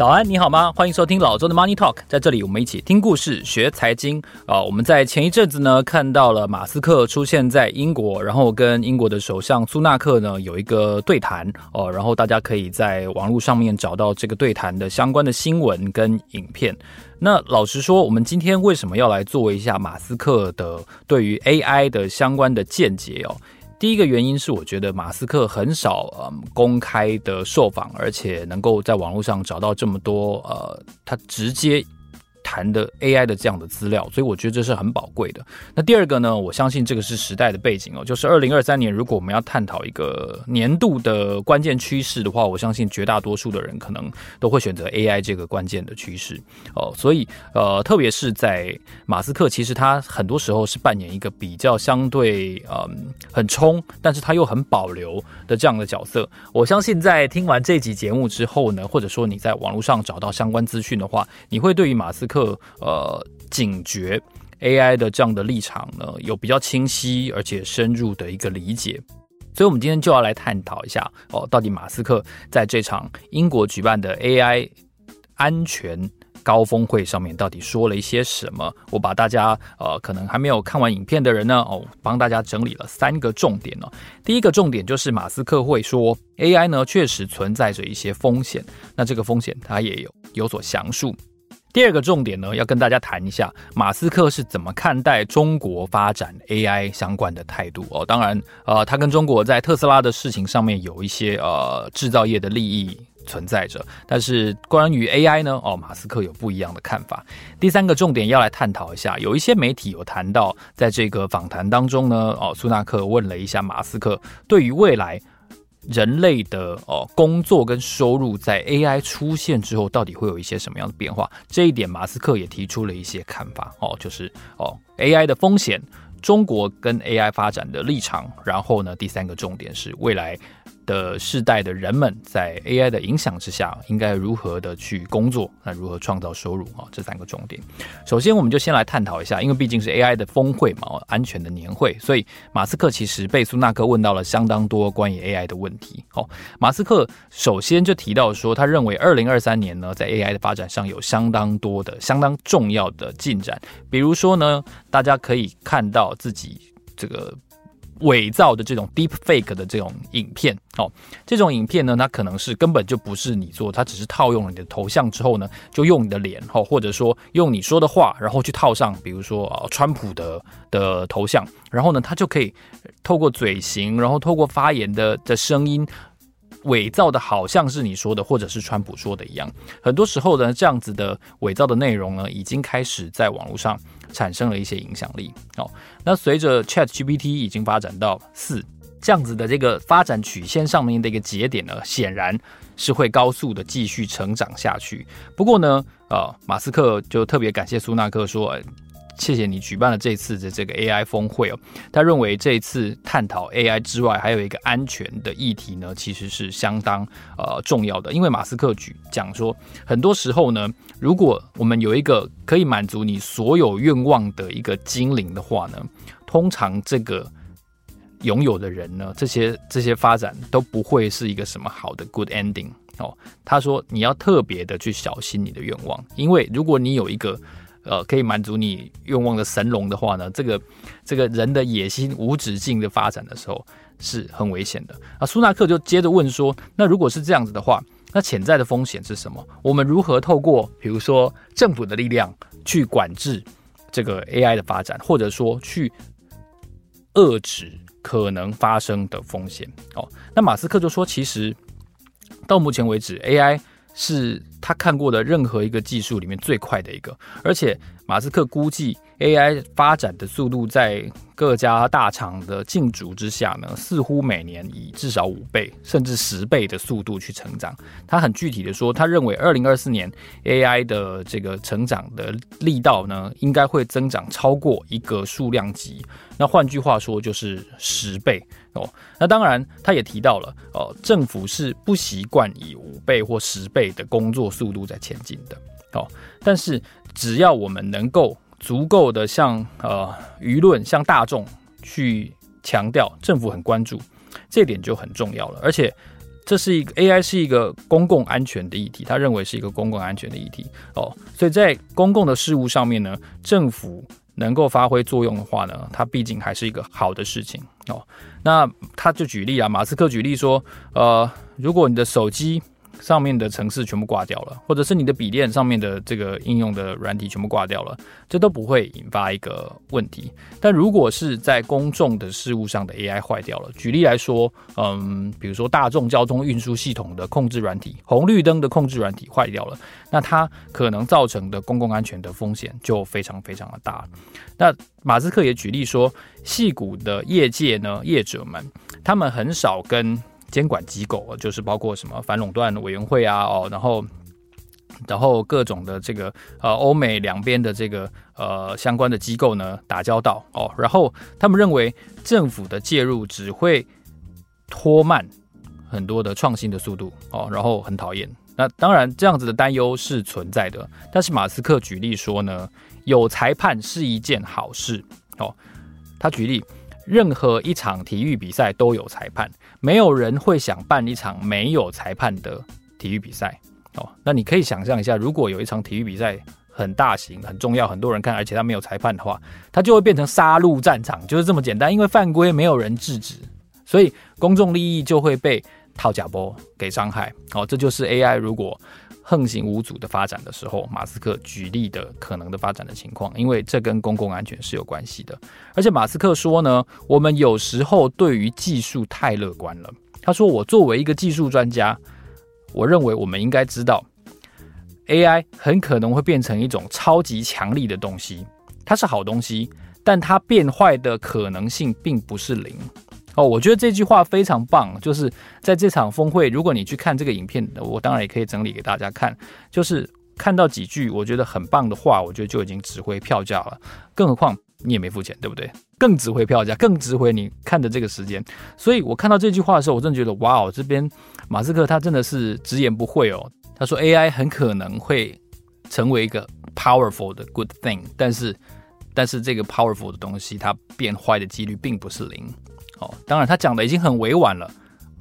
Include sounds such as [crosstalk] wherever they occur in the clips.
早安，你好吗？欢迎收听老周的 Money Talk，在这里我们一起听故事、学财经啊、呃。我们在前一阵子呢看到了马斯克出现在英国，然后跟英国的首相苏纳克呢有一个对谈哦、呃，然后大家可以在网络上面找到这个对谈的相关的新闻跟影片。那老实说，我们今天为什么要来做一下马斯克的对于 AI 的相关的见解哦？第一个原因是，我觉得马斯克很少嗯公开的受访，而且能够在网络上找到这么多呃，他直接。谈的 AI 的这样的资料，所以我觉得这是很宝贵的。那第二个呢，我相信这个是时代的背景哦，就是二零二三年，如果我们要探讨一个年度的关键趋势的话，我相信绝大多数的人可能都会选择 AI 这个关键的趋势哦。所以呃，特别是在马斯克，其实他很多时候是扮演一个比较相对嗯很冲，但是他又很保留的这样的角色。我相信在听完这集节目之后呢，或者说你在网络上找到相关资讯的话，你会对于马斯克。呃，警觉 AI 的这样的立场呢，有比较清晰而且深入的一个理解，所以，我们今天就要来探讨一下哦，到底马斯克在这场英国举办的 AI 安全高峰会上面到底说了一些什么？我把大家呃，可能还没有看完影片的人呢，哦，帮大家整理了三个重点哦。第一个重点就是马斯克会说 AI 呢，确实存在着一些风险，那这个风险他也有有所详述。第二个重点呢，要跟大家谈一下马斯克是怎么看待中国发展 AI 相关的态度哦。当然，呃，他跟中国在特斯拉的事情上面有一些呃制造业的利益存在着，但是关于 AI 呢，哦，马斯克有不一样的看法。第三个重点要来探讨一下，有一些媒体有谈到，在这个访谈当中呢，哦，苏纳克问了一下马斯克对于未来。人类的哦工作跟收入在 AI 出现之后，到底会有一些什么样的变化？这一点马斯克也提出了一些看法哦，就是哦 AI 的风险，中国跟 AI 发展的立场，然后呢，第三个重点是未来。的世代的人们在 AI 的影响之下，应该如何的去工作？那如何创造收入啊？这三个重点。首先，我们就先来探讨一下，因为毕竟是 AI 的峰会嘛，安全的年会，所以马斯克其实被苏纳克问到了相当多关于 AI 的问题。哦，马斯克首先就提到说，他认为二零二三年呢，在 AI 的发展上有相当多的、相当重要的进展。比如说呢，大家可以看到自己这个。伪造的这种 deep fake 的这种影片，哦，这种影片呢，它可能是根本就不是你做，它只是套用了你的头像之后呢，就用你的脸，哦，或者说用你说的话，然后去套上，比如说啊，川普的的头像，然后呢，它就可以透过嘴型，然后透过发言的的声音，伪造的好像是你说的，或者是川普说的一样。很多时候呢，这样子的伪造的内容呢，已经开始在网络上。产生了一些影响力哦。那随着 ChatGPT 已经发展到四这样子的这个发展曲线上面的一个节点呢，显然是会高速的继续成长下去。不过呢，呃，马斯克就特别感谢苏纳克说。谢谢你举办了这次的这个 AI 峰会哦。他认为这一次探讨 AI 之外，还有一个安全的议题呢，其实是相当呃重要的。因为马斯克举讲说，很多时候呢，如果我们有一个可以满足你所有愿望的一个精灵的话呢，通常这个拥有的人呢，这些这些发展都不会是一个什么好的 good ending 哦。他说你要特别的去小心你的愿望，因为如果你有一个呃，可以满足你愿望的神龙的话呢，这个这个人的野心无止境的发展的时候是很危险的。啊，苏纳克就接着问说，那如果是这样子的话，那潜在的风险是什么？我们如何透过比如说政府的力量去管制这个 AI 的发展，或者说去遏制可能发生的风险？哦，那马斯克就说，其实到目前为止，AI 是。他看过的任何一个技术里面最快的一个，而且马斯克估计 AI 发展的速度在各家大厂的竞逐之下呢，似乎每年以至少五倍甚至十倍的速度去成长。他很具体的说，他认为二零二四年 AI 的这个成长的力道呢，应该会增长超过一个数量级。那换句话说，就是十倍哦。那当然，他也提到了哦，政府是不习惯以五倍或十倍的工作速度在前进的，哦，但是只要我们能够足够的向呃舆论、向大众去强调政府很关注，这点就很重要了。而且这是一个 AI 是一个公共安全的议题，他认为是一个公共安全的议题哦，所以在公共的事务上面呢，政府能够发挥作用的话呢，它毕竟还是一个好的事情哦。那他就举例啊，马斯克举例说，呃，如果你的手机。上面的程式全部挂掉了，或者是你的笔电上面的这个应用的软体全部挂掉了，这都不会引发一个问题。但如果是在公众的事务上的 AI 坏掉了，举例来说，嗯，比如说大众交通运输系统的控制软体、红绿灯的控制软体坏掉了，那它可能造成的公共安全的风险就非常非常的大。那马斯克也举例说，戏骨的业界呢，业者们他们很少跟。监管机构就是包括什么反垄断委员会啊，哦，然后，然后各种的这个呃欧美两边的这个呃相关的机构呢打交道哦，然后他们认为政府的介入只会拖慢很多的创新的速度哦，然后很讨厌。那当然这样子的担忧是存在的，但是马斯克举例说呢，有裁判是一件好事哦，他举例。任何一场体育比赛都有裁判，没有人会想办一场没有裁判的体育比赛哦。那你可以想象一下，如果有一场体育比赛很大型、很重要，很多人看，而且他没有裁判的话，他就会变成杀戮战场，就是这么简单。因为犯规没有人制止，所以公众利益就会被套假波给伤害。哦，这就是 AI 如果。横行无阻的发展的时候，马斯克举例的可能的发展的情况，因为这跟公共安全是有关系的。而且马斯克说呢，我们有时候对于技术太乐观了。他说，我作为一个技术专家，我认为我们应该知道，AI 很可能会变成一种超级强力的东西，它是好东西，但它变坏的可能性并不是零。哦，我觉得这句话非常棒，就是在这场峰会，如果你去看这个影片，我当然也可以整理给大家看，就是看到几句我觉得很棒的话，我觉得就已经值回票价了。更何况你也没付钱，对不对？更值回票价，更值回你看的这个时间。所以我看到这句话的时候，我真的觉得哇哦，这边马斯克他真的是直言不讳哦。他说 AI 很可能会成为一个 powerful 的 good thing，但是但是这个 powerful 的东西它变坏的几率并不是零。哦，当然，他讲的已经很委婉了。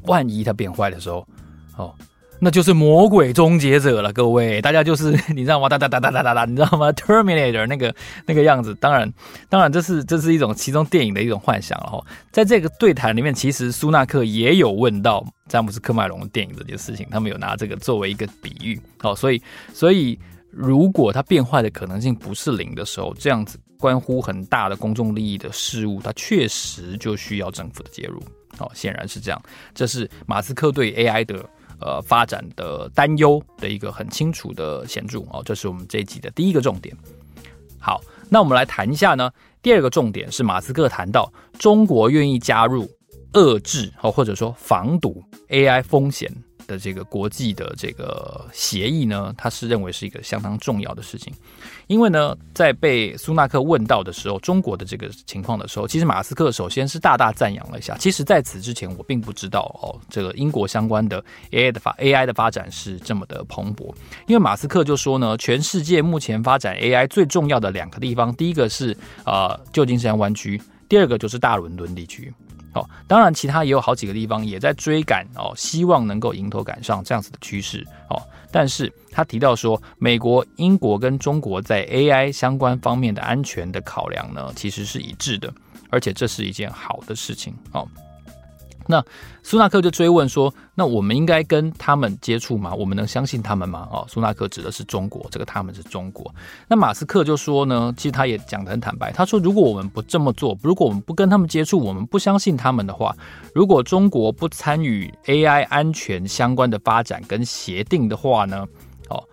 万一他变坏的时候，哦，那就是魔鬼终结者了。各位，大家就是 [laughs] 你知道吗？哒哒哒哒哒哒哒，你知道吗？[laughs] Terminator 那个那个样子。当然，当然，这是这是一种其中电影的一种幻想了哈。在这个对谈里面，其实苏纳克也有问到詹姆斯·科麦隆电影这件事情，他们有拿这个作为一个比喻。哦，所以，所以如果他变坏的可能性不是零的时候，这样子。关乎很大的公众利益的事物，它确实就需要政府的介入。哦，显然是这样。这是马斯克对 AI 的呃发展的担忧的一个很清楚的显著。哦，这是我们这一集的第一个重点。好，那我们来谈一下呢。第二个重点是马斯克谈到中国愿意加入遏制哦，或者说防堵 AI 风险。的这个国际的这个协议呢，他是认为是一个相当重要的事情，因为呢，在被苏纳克问到的时候，中国的这个情况的时候，其实马斯克首先是大大赞扬了一下。其实在此之前，我并不知道哦，这个英国相关的 AI 的发 AI 的发展是这么的蓬勃。因为马斯克就说呢，全世界目前发展 AI 最重要的两个地方，第一个是呃旧金山湾区，第二个就是大伦敦地区。哦，当然，其他也有好几个地方也在追赶哦，希望能够迎头赶上这样子的趋势哦。但是他提到说，美国、英国跟中国在 AI 相关方面的安全的考量呢，其实是一致的，而且这是一件好的事情哦。那苏纳克就追问说：“那我们应该跟他们接触吗？我们能相信他们吗？”哦，苏纳克指的是中国，这个他们是中国。那马斯克就说呢，其实他也讲得很坦白，他说：“如果我们不这么做，如果我们不跟他们接触，我们不相信他们的话，如果中国不参与 AI 安全相关的发展跟协定的话呢，哦，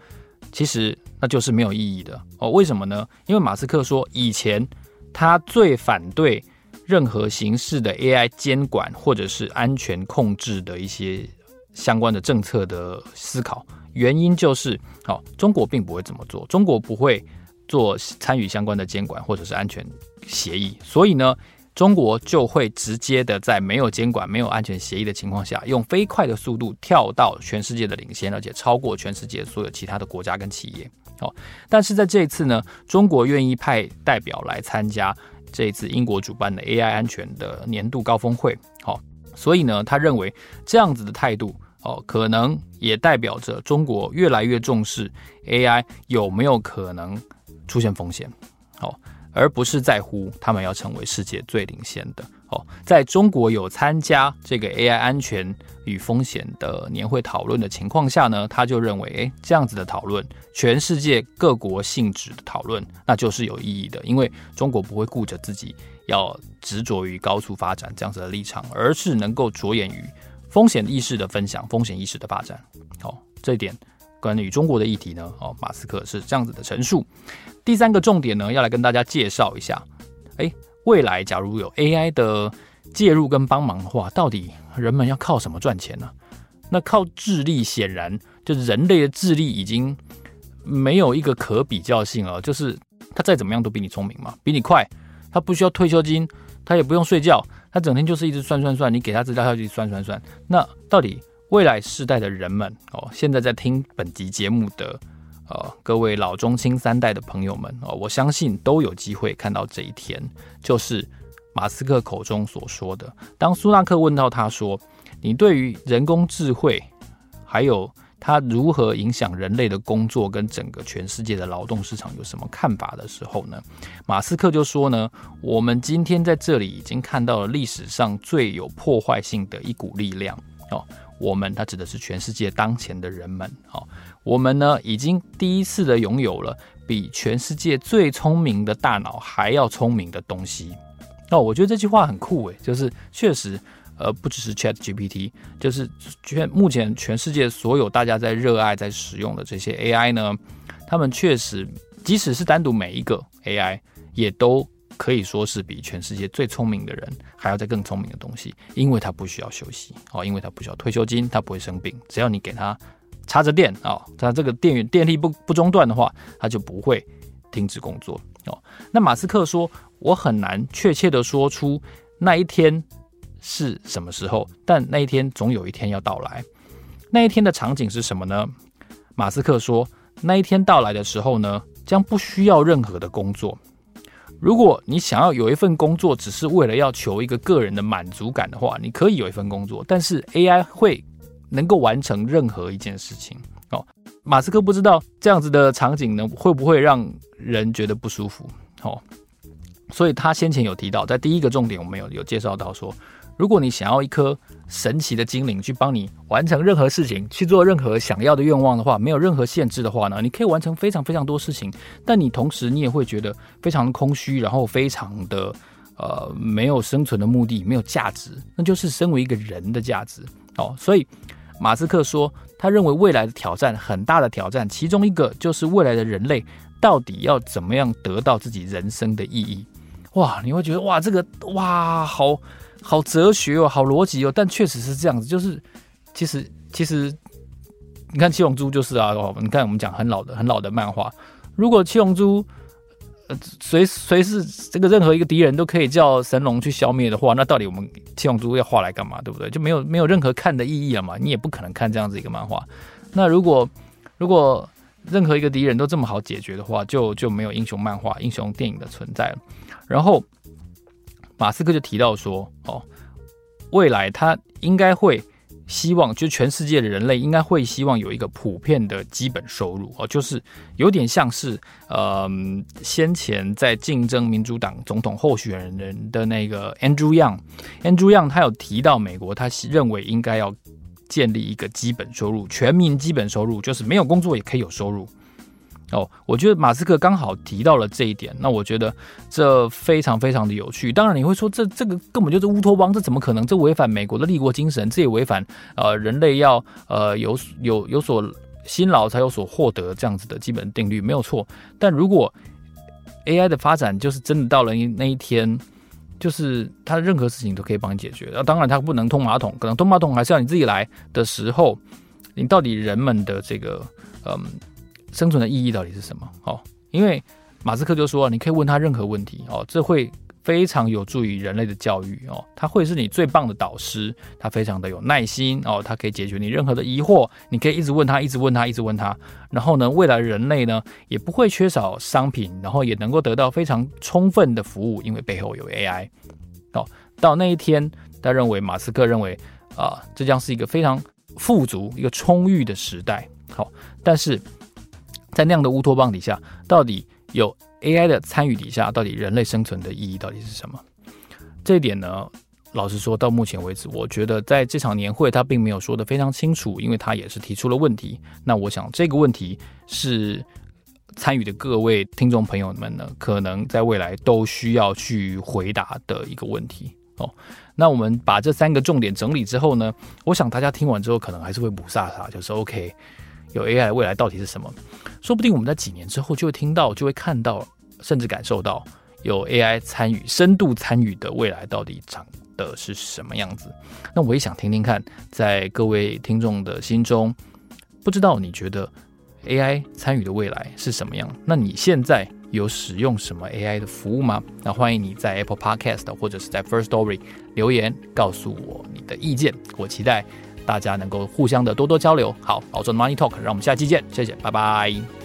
其实那就是没有意义的哦。为什么呢？因为马斯克说，以前他最反对。”任何形式的 AI 监管或者是安全控制的一些相关的政策的思考，原因就是，哦，中国并不会这么做，中国不会做参与相关的监管或者是安全协议，所以呢，中国就会直接的在没有监管、没有安全协议的情况下，用飞快的速度跳到全世界的领先，而且超过全世界所有其他的国家跟企业。哦，但是在这一次呢，中国愿意派代表来参加。这一次英国主办的 AI 安全的年度高峰会，好，所以呢，他认为这样子的态度，哦，可能也代表着中国越来越重视 AI 有没有可能出现风险，哦，而不是在乎他们要成为世界最领先的。哦，在中国有参加这个 AI 安全与风险的年会讨论的情况下呢，他就认为，哎，这样子的讨论，全世界各国性质的讨论，那就是有意义的，因为中国不会顾着自己要执着于高速发展这样子的立场，而是能够着眼于风险意识的分享、风险意识的发展。哦，这一点关于中国的议题呢，哦，马斯克是这样子的陈述。第三个重点呢，要来跟大家介绍一下，哎。未来假如有 AI 的介入跟帮忙的话，到底人们要靠什么赚钱呢？那靠智力，显然就人类的智力已经没有一个可比较性了。就是他再怎么样都比你聪明嘛，比你快，他不需要退休金，他也不用睡觉，他整天就是一直算算算，你给他资料他就算算算。那到底未来世代的人们哦，现在在听本集节目的。呃，各位老中青三代的朋友们哦，我相信都有机会看到这一天，就是马斯克口中所说的。当苏纳克问到他说：“你对于人工智慧，还有它如何影响人类的工作跟整个全世界的劳动市场有什么看法的时候呢？”马斯克就说呢：“我们今天在这里已经看到了历史上最有破坏性的一股力量哦。我们，他指的是全世界当前的人们哦。”我们呢，已经第一次的拥有了比全世界最聪明的大脑还要聪明的东西。哦，我觉得这句话很酷诶，就是确实，呃，不只是 Chat GPT，就是全目前全世界所有大家在热爱、在使用的这些 AI 呢，他们确实，即使是单独每一个 AI，也都可以说是比全世界最聪明的人还要再更聪明的东西，因为它不需要休息哦，因为它不需要退休金，它不会生病，只要你给它。插着电啊，它这个电源电力不不中断的话，它就不会停止工作哦。那马斯克说，我很难确切的说出那一天是什么时候，但那一天总有一天要到来。那一天的场景是什么呢？马斯克说，那一天到来的时候呢，将不需要任何的工作。如果你想要有一份工作，只是为了要求一个个人的满足感的话，你可以有一份工作，但是 AI 会。能够完成任何一件事情哦，马斯克不知道这样子的场景呢，会不会让人觉得不舒服哦，所以他先前有提到，在第一个重点我们有有介绍到说，如果你想要一颗神奇的精灵去帮你完成任何事情，去做任何想要的愿望的话，没有任何限制的话呢，你可以完成非常非常多事情，但你同时你也会觉得非常空虚，然后非常的呃没有生存的目的，没有价值，那就是身为一个人的价值哦，所以。马斯克说，他认为未来的挑战很大的挑战，其中一个就是未来的人类到底要怎么样得到自己人生的意义。哇，你会觉得哇，这个哇，好好哲学哦，好逻辑哦。但确实是这样子，就是其实其实，你看七龙珠就是啊，你看我们讲很老的很老的漫画，如果七龙珠。呃，随随时这个任何一个敌人都可以叫神龙去消灭的话，那到底我们七龙珠要画来干嘛？对不对？就没有没有任何看的意义了嘛？你也不可能看这样子一个漫画。那如果如果任何一个敌人都这么好解决的话，就就没有英雄漫画、英雄电影的存在了。然后马斯克就提到说，哦，未来他应该会。希望就全世界的人类应该会希望有一个普遍的基本收入哦，就是有点像是嗯先前在竞争民主党总统候选人的那个 Andrew Young，Andrew Young 他有提到美国，他认为应该要建立一个基本收入，全民基本收入，就是没有工作也可以有收入。哦，我觉得马斯克刚好提到了这一点，那我觉得这非常非常的有趣。当然你会说，这这个根本就是乌托邦，这怎么可能？这违反美国的立国精神，这也违反呃人类要呃有有有所辛劳才有所获得这样子的基本定律，没有错。但如果 AI 的发展就是真的到了那一天，就是它任何事情都可以帮你解决。那当然它不能通马桶，可能通马桶还是要你自己来的时候，你到底人们的这个嗯。生存的意义到底是什么？哦，因为马斯克就说，你可以问他任何问题哦，这会非常有助于人类的教育哦，他会是你最棒的导师，他非常的有耐心哦，他可以解决你任何的疑惑，你可以一直问他，一直问他，一直问他，然后呢，未来人类呢也不会缺少商品，然后也能够得到非常充分的服务，因为背后有 AI 哦。到那一天，他认为马斯克认为啊，这将是一个非常富足、一个充裕的时代。好，但是在那样的乌托邦底下，到底有 AI 的参与底下，到底人类生存的意义到底是什么？这一点呢，老实说，到目前为止，我觉得在这场年会他并没有说得非常清楚，因为他也是提出了问题。那我想这个问题是参与的各位听众朋友们呢，可能在未来都需要去回答的一个问题哦。那我们把这三个重点整理之后呢，我想大家听完之后可能还是会雾煞煞，就是 OK。有 AI 未来到底是什么？说不定我们在几年之后就会听到，就会看到，甚至感受到有 AI 参与、深度参与的未来到底长的是什么样子。那我也想听听看，在各位听众的心中，不知道你觉得 AI 参与的未来是什么样？那你现在有使用什么 AI 的服务吗？那欢迎你在 Apple Podcast 或者是在 First Story 留言告诉我你的意见，我期待。大家能够互相的多多交流。好，保重 Money Talk，让我们下期见，谢谢，拜拜。